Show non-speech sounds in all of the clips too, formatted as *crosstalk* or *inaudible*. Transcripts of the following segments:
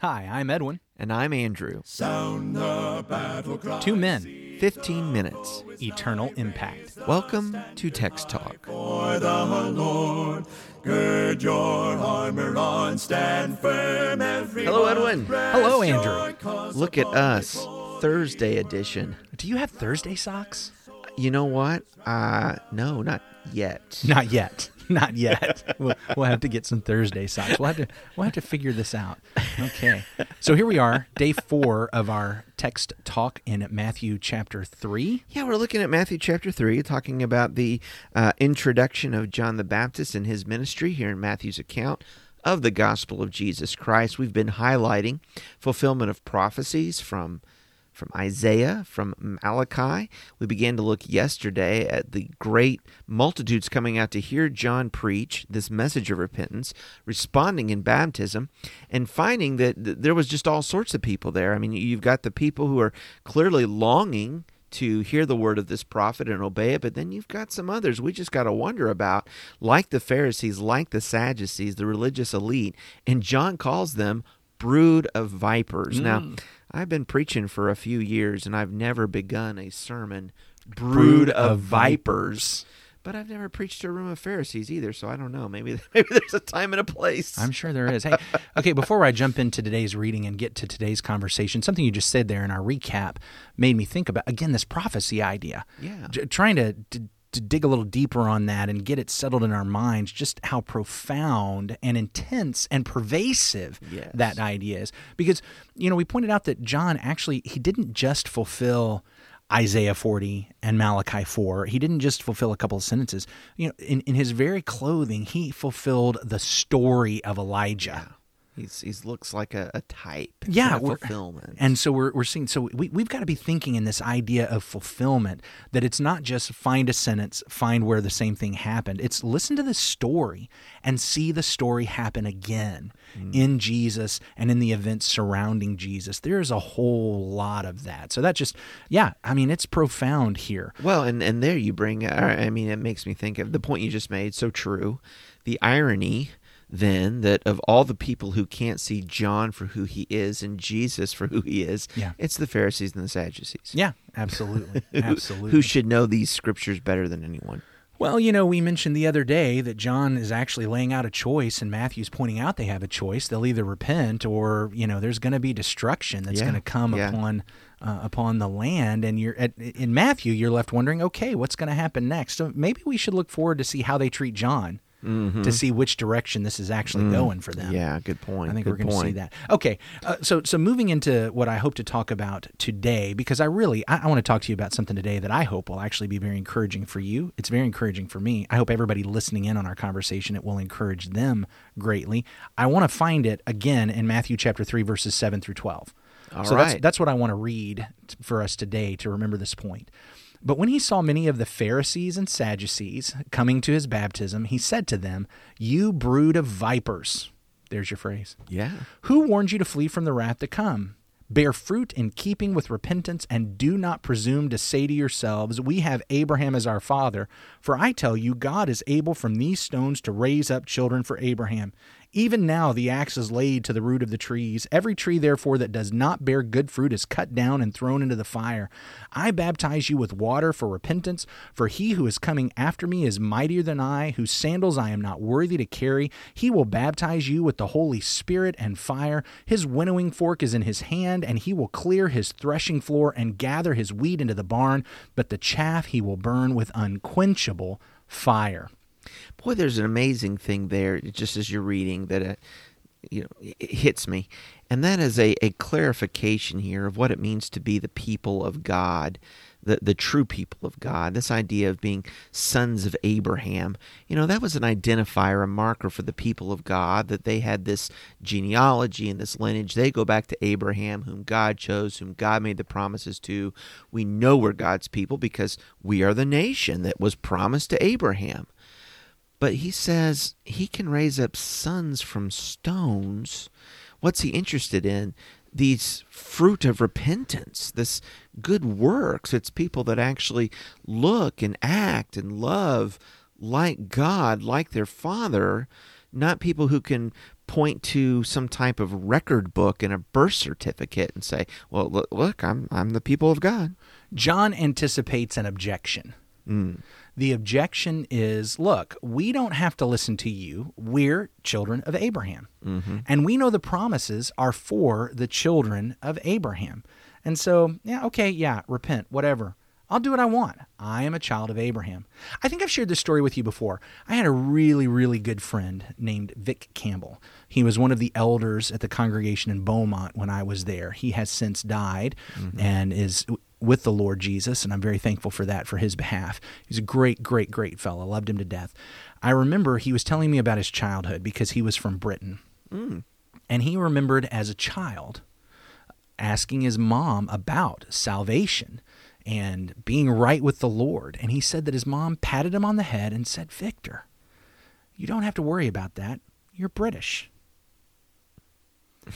Hi, I'm Edwin. And I'm Andrew. Sound the battle cry. Two men, 15 minutes. eternal impact. Welcome to Text Talk. For the Lord, gird your armor on, stand firm, everyone. Hello, Edwin. Hello, Andrew. Look at us, Thursday edition. Do you have Thursday socks? You know what? Uh, no, not yet. Not yet. *laughs* Not yet. we'll, we'll have to get some Thursday socks. We'll have to we'll have to figure this out. Okay. So here we are, day four of our text talk in Matthew chapter three. Yeah, we're looking at Matthew chapter 3, talking about the uh, introduction of John the Baptist and his ministry here in Matthew's account of the gospel of Jesus Christ. We've been highlighting fulfillment of prophecies from from Isaiah, from Malachi. We began to look yesterday at the great multitudes coming out to hear John preach this message of repentance, responding in baptism, and finding that there was just all sorts of people there. I mean, you've got the people who are clearly longing to hear the word of this prophet and obey it, but then you've got some others we just got to wonder about, like the Pharisees, like the Sadducees, the religious elite, and John calls them brood of vipers. Now, mm. I've been preaching for a few years and I've never begun a sermon brood, of, vipers. But I've never preached to a room of Pharisees either, so I don't know. Maybe *laughs* maybe there's a time and a place. I'm sure there is. Hey, okay, before I jump into today's reading and get to today's conversation, something you just said there in our recap made me think about again this prophecy idea. Yeah. J- trying to, to to dig a little deeper on that and get it settled in our minds just how profound and intense and pervasive Yes. that idea is because you know we pointed out that John actually he didn't just fulfill Isaiah 40 and Malachi 4. He didn't just fulfill a couple of sentences. You know, in, in his very clothing, he fulfilled the story of Elijah. He's he's looks like a, a type. Yeah, of we're- fulfillment. And so we're, we're seeing, so we, we've got to be thinking in this idea of fulfillment that it's not just find a sentence, find where the same thing happened. It's listen to the story and see the story happen again mm. in Jesus and in the events surrounding Jesus. There's a whole lot of that. So that just, yeah, I mean, it's profound here. Well, and and there you bring. I mean, it makes me think of the point you just made. So true. The irony then that of all the people who can't see John for who he is and Jesus for who he is, Yeah. it's the Pharisees and the Sadducees. Yeah, absolutely. *laughs* Absolutely. Who should know these scriptures better than anyone? Well, you know, we mentioned the other day that John is actually laying out a choice, and Matthew's pointing out they have a choice. They'll either repent, or you know, there's going to be destruction that's Yeah, going to come yeah. upon uh, upon the land. And you're at, in Matthew, you're left wondering, okay, what's going to happen next? So maybe we should look forward to see how they treat John, to see which direction this is actually going for them. Mm-hmm. Mm. Yeah, good point. I think good we're going to see that. Okay, uh, so so moving into what I hope to talk about today, because I really I, I want to talk to you about something today that I hope will actually be very encouraging for you. It's very encouraging for me. I hope everybody listening in on our conversation it will encourage them greatly. I want to find it again in Matthew chapter three, verses seven through twelve. All so that's right. that's what I want to read for us today to remember this point. But when he saw many of the Pharisees and Sadducees coming to his baptism, he said to them, You brood of vipers. There's your phrase. Yeah. Who warned you to flee from the wrath to come? Bear fruit in keeping with repentance, and do not presume to say to yourselves, We have Abraham as our father. For I tell you, God is able from these stones to raise up children for Abraham. Even now the axe is laid to the root of the trees. Every tree, therefore, that does not bear good fruit is cut down and thrown into the fire. I baptize you with water for repentance, for he who is coming after me is mightier than I, whose sandals I am not worthy to carry. He will baptize you with the Holy Spirit and fire. His winnowing fork is in his hand, and he will clear his threshing floor and gather his wheat into the barn, but the chaff he will burn with unquenchable fire. Boy, there's an amazing thing there, just as you're reading, that uh, you know it hits me, and that is a, a clarification here of what it means to be the people of God, the the true people of God. This idea of being sons of Abraham, you know, that was an identifier, a marker for the people of God that they had this genealogy and this lineage. They go back to Abraham, whom God chose, whom God made the promises to. We know we're God's people because we are the nation that was promised to Abraham. But he says he can raise up sons from stones. What's he interested in? These fruit of repentance, this good works. It's people that actually look and act and love like God, like their Father, not people who can point to some type of record book and a birth certificate and say, "Well, look, look I'm I'm the people of God." John anticipates an objection. Mm. The objection is look, we don't have to listen to you. We're children of Abraham. Mm-hmm. And we know the promises are for the children of Abraham. And so, yeah, okay, yeah, repent, whatever. I'll do what I want. I am a child of Abraham. I think I've shared this story with you before. I had a really, really good friend named Vic Campbell. He was one of the elders at the congregation in Beaumont when I was there. He has since died mm-hmm. and is with the Lord Jesus, and I'm very thankful for that for his behalf. He's a great, great, great fellow. Loved him to death. I remember he was telling me about his childhood because he was from Britain. Hmm. And he remembered as a child asking his mom about salvation and being right with the Lord. And he said that his mom patted him on the head and said, Victor, you don't have to worry about that. You're British. *laughs*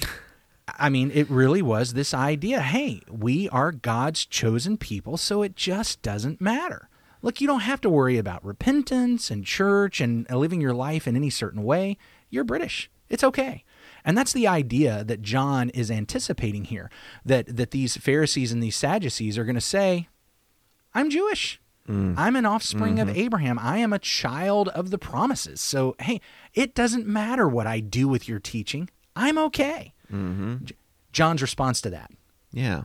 I mean, it really was this idea hey, we are God's chosen people, so it just doesn't matter. Look, you don't have to worry about repentance and church and uh, living your life in any certain way. You're British. It's okay. And that's the idea that John is anticipating here that, that these Pharisees and these Sadducees are going to say, I'm Jewish. Mm. I'm an offspring of mm-hmm. Abraham. I am a child of the promises. So, hey, it doesn't matter what I do with your teaching. I'm okay. J- John's response to that Yeah.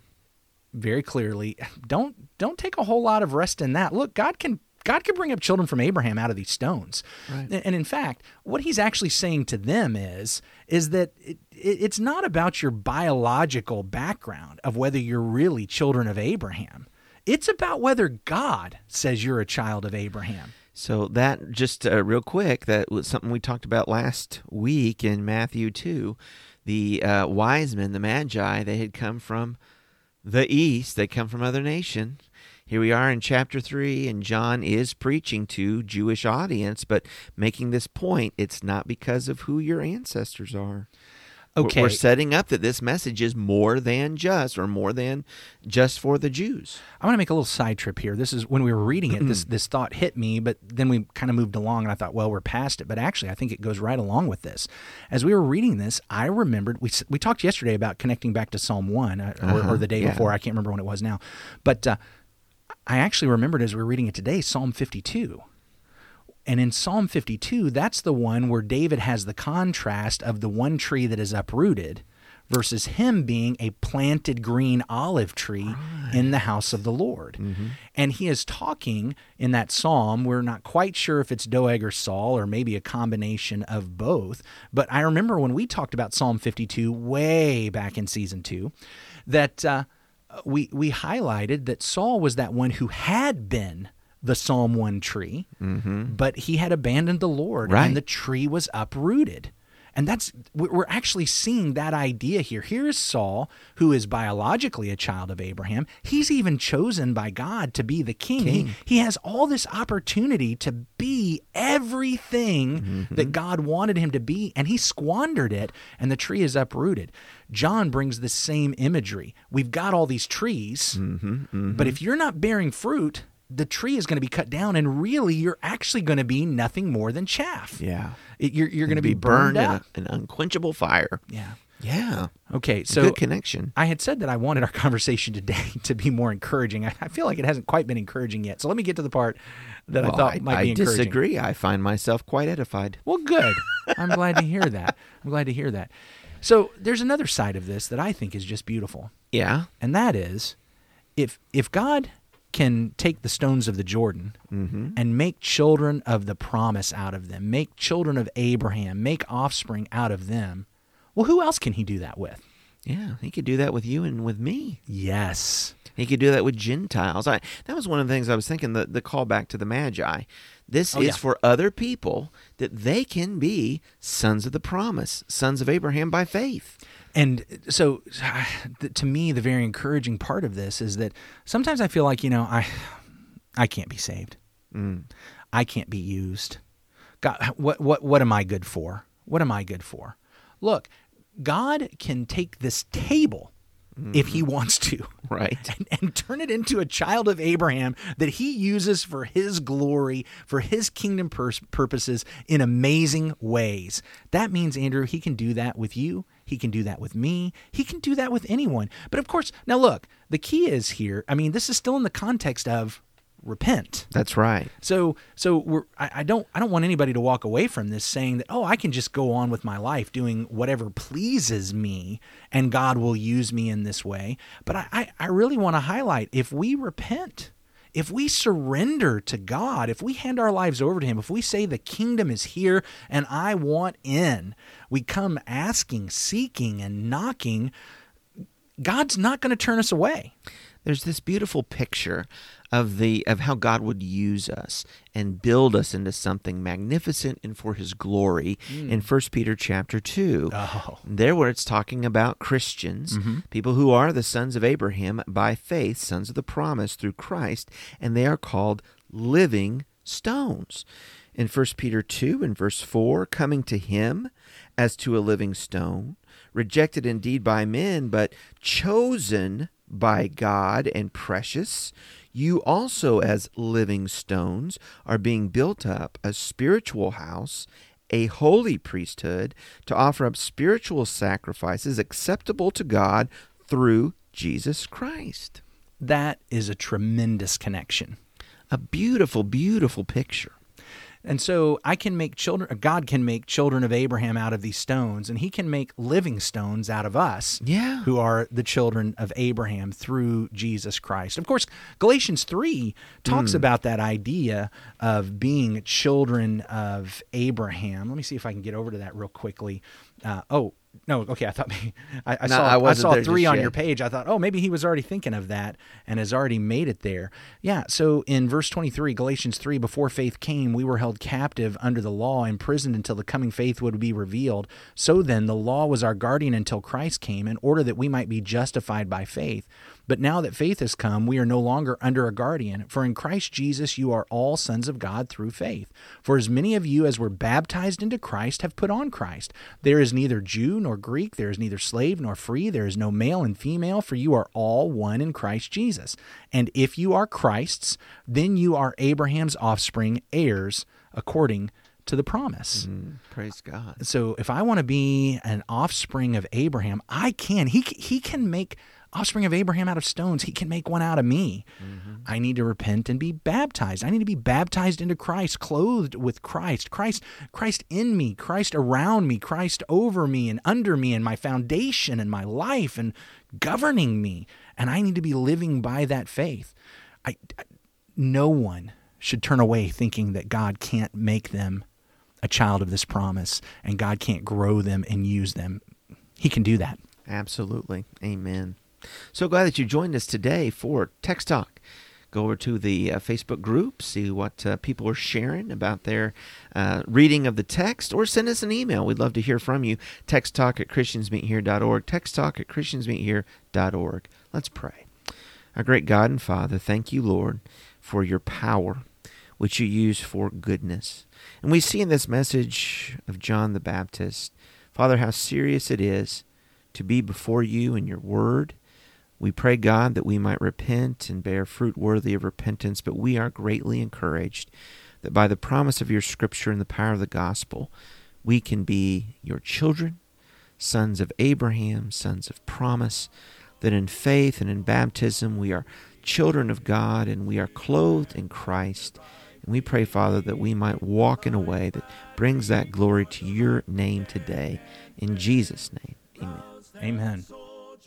very clearly don't don't take a whole lot of rest in that. Look, God can God can bring up children from Abraham out of these stones. Right. And, in fact, what he's actually saying to them is is that it, it, it's not about your biological background of whether you're really children of Abraham. It's about whether God says you're a child of Abraham. So that just uh, real quick, that was something we talked about last week in Matthew two. The uh, wise men, the magi, they had come from the east. They come from other nation. Here we are in chapter three, and John is preaching to Jewish audience, but making this point: it's not because of who your ancestors are. We're- Okay. we're setting up that this message is more than just, or more than just for the Jews. I want to make a little side trip here. This is when we were reading it, this this thought hit me, but then we kind of moved along and I thought, well, we're past it. But actually, I think it goes right along with this. As we were reading this, I remembered we we talked yesterday about connecting back to Psalm 1 uh, or, or the day yeah. before, I can't remember when it was now. But uh, I actually remembered as we were reading it today, Psalm 52. And in Psalm 52, that's the one where David has the contrast of the one tree that is uprooted versus him being a planted green olive tree in the house of the Lord. And he is talking in that psalm. We're not quite sure if it's Doeg or Saul or maybe a combination of both. But I remember when we talked about Psalm 52 way back in season two, that uh, we, we highlighted that Saul was that one who had been the Psalm 1 tree, mm-hmm. but he had abandoned the Lord Right. and the tree was uprooted. And that's we- we're actually seeing that idea here. Here is Saul, who is biologically a child of Abraham. He's even chosen by God to be the king. He, he has all this opportunity to be everything mm-hmm. that God wanted him to be, and he squandered it, and the tree is uprooted. John brings the same imagery. We've got all these trees, mm-hmm. but if you're not bearing fruit, the tree is going to be cut down, and really, you're actually going to be nothing more than chaff. Yeah. It- you're you're going to be, burned burned, in a, an unquenchable fire. Yeah. Yeah. Okay. So Good connection. I had said that I wanted our *laughs* conversation today *laughs* to be more encouraging. I, I feel like it hasn't quite been encouraging yet. So let me get to the part that I Well, thought might I be encouraging. disagree. I find myself quite edified. Well, good. *laughs* I'm glad to hear that. I'm glad to hear that. So there's another side of this that I think is just beautiful, Yeah. and that is, if if God can take the stones of the Jordan Mm-hmm. and make children of the promise out of them, make children of Abraham, make offspring out of them, well, who else can He do that with? Yeah. He could do that with you and with me. Yes. He could do that with Gentiles. I that was one of the things I was thinking. The the callback to the Magi. This Oh, is yeah. for other people that they can be sons of the promise, sons of Abraham by faith. And so, *sighs* to me, the very encouraging part of this is that sometimes I feel like you know I, I can't be saved. Mm. I can't be used. God, what what what am I good for? What am I good for? Look, God can take this table if he mm-hmm. wants to. *laughs* Right. And, and turn it into a child of Abraham that he uses for his glory, for his kingdom pur- purposes in amazing ways. That means, Andrew, he can do that with you. He can do that with me. He can do that with anyone. But of course, now look, the key is here. I mean, this is still in the context of repent. That's right. So so we're I, I don't I don't want anybody to walk away from this saying that, oh, I can just go on with my life doing whatever pleases me and God will use me in this way. But I, I, I really want to highlight if we repent, if we surrender to God, if we hand our lives over to Him, if we say the kingdom is here and I want in, we come asking, seeking, and knocking, God's not going to turn us away. There's this beautiful picture of the of how God would use us and build us into something magnificent and for his glory hmm. in 1 Peter chapter 2. Oh. There where it's talking about Christians, mm-hmm. people who are the sons of Abraham by faith, sons of the promise through Christ, and they are called living stones. In 1 Peter 2 and verse 4, coming to him as to a living stone, rejected indeed by men, but chosen by God and precious, you also, as living stones, are being built up a spiritual house, a holy priesthood, to offer up spiritual sacrifices acceptable to God through Jesus Christ. That is a tremendous connection. A beautiful, beautiful picture. And so I can make children, God can make children of Abraham out of these stones, and he can make living stones out of us, Yeah. who are the children of Abraham through Jesus Christ. Of course, Galatians 3 talks about that idea of being children of Abraham. Let me see if I can get over to that real quickly. Uh, oh, no, okay. I thought maybe, *laughs* I, I No, saw I I, saw three on yet. your page. I thought, oh, maybe he was already thinking of that and has already made it there. Yeah. So in verse 23, Galatians 3, before faith came, we were held captive under the law, imprisoned until the coming faith would be revealed. So then, the law was our guardian until Christ came, in order that we might be justified by faith. But now that faith has come, we are no longer under a guardian. For in Christ Jesus you are all sons of God through faith. For as many of you as were baptized into Christ have put on Christ. There is neither Jew nor Greek, there is neither slave nor free, there is no male and female, for you are all one in Christ Jesus. And if you are Christ's, then you are Abraham's offspring, heirs according to the promise. Mm-hmm. Praise God. So if I want to be an offspring of Abraham, I can. He he can make offspring of Abraham out of stones. He can make one out of me. Mm-hmm. I need to repent and be baptized. I need to be baptized into Christ, clothed with Christ. Christ Christ in me, Christ around me, Christ over me and under me and my foundation and my life and governing me. And I need to be living by that faith. I, I no one should turn away thinking that God can't make them a child of this promise and God can't grow them and use them. He can do that. Absolutely. Amen. So glad that you joined us today for Text Talk. Go over to the uh, Facebook group, see what uh, people are sharing about their uh, reading of the text, or send us an email. We'd love to hear from you. Text talk at christiansmeethere.org. Text talk at christiansmeethere.org. Let's pray. Our great God and Father, thank you, Lord, for your power, which you use for goodness. And we see in this message of John the Baptist, Father, how serious it is to be before you in your word. We pray, God, that we might repent and bear fruit worthy of repentance, but we are greatly encouraged that by the promise of your scripture and the power of the gospel, we can be your children, sons of Abraham, sons of promise, that in faith and in baptism we are children of God and we are clothed in Christ. And we pray, Father, that we might walk in a way that brings that glory to your name today. In Jesus' name, amen. Amen.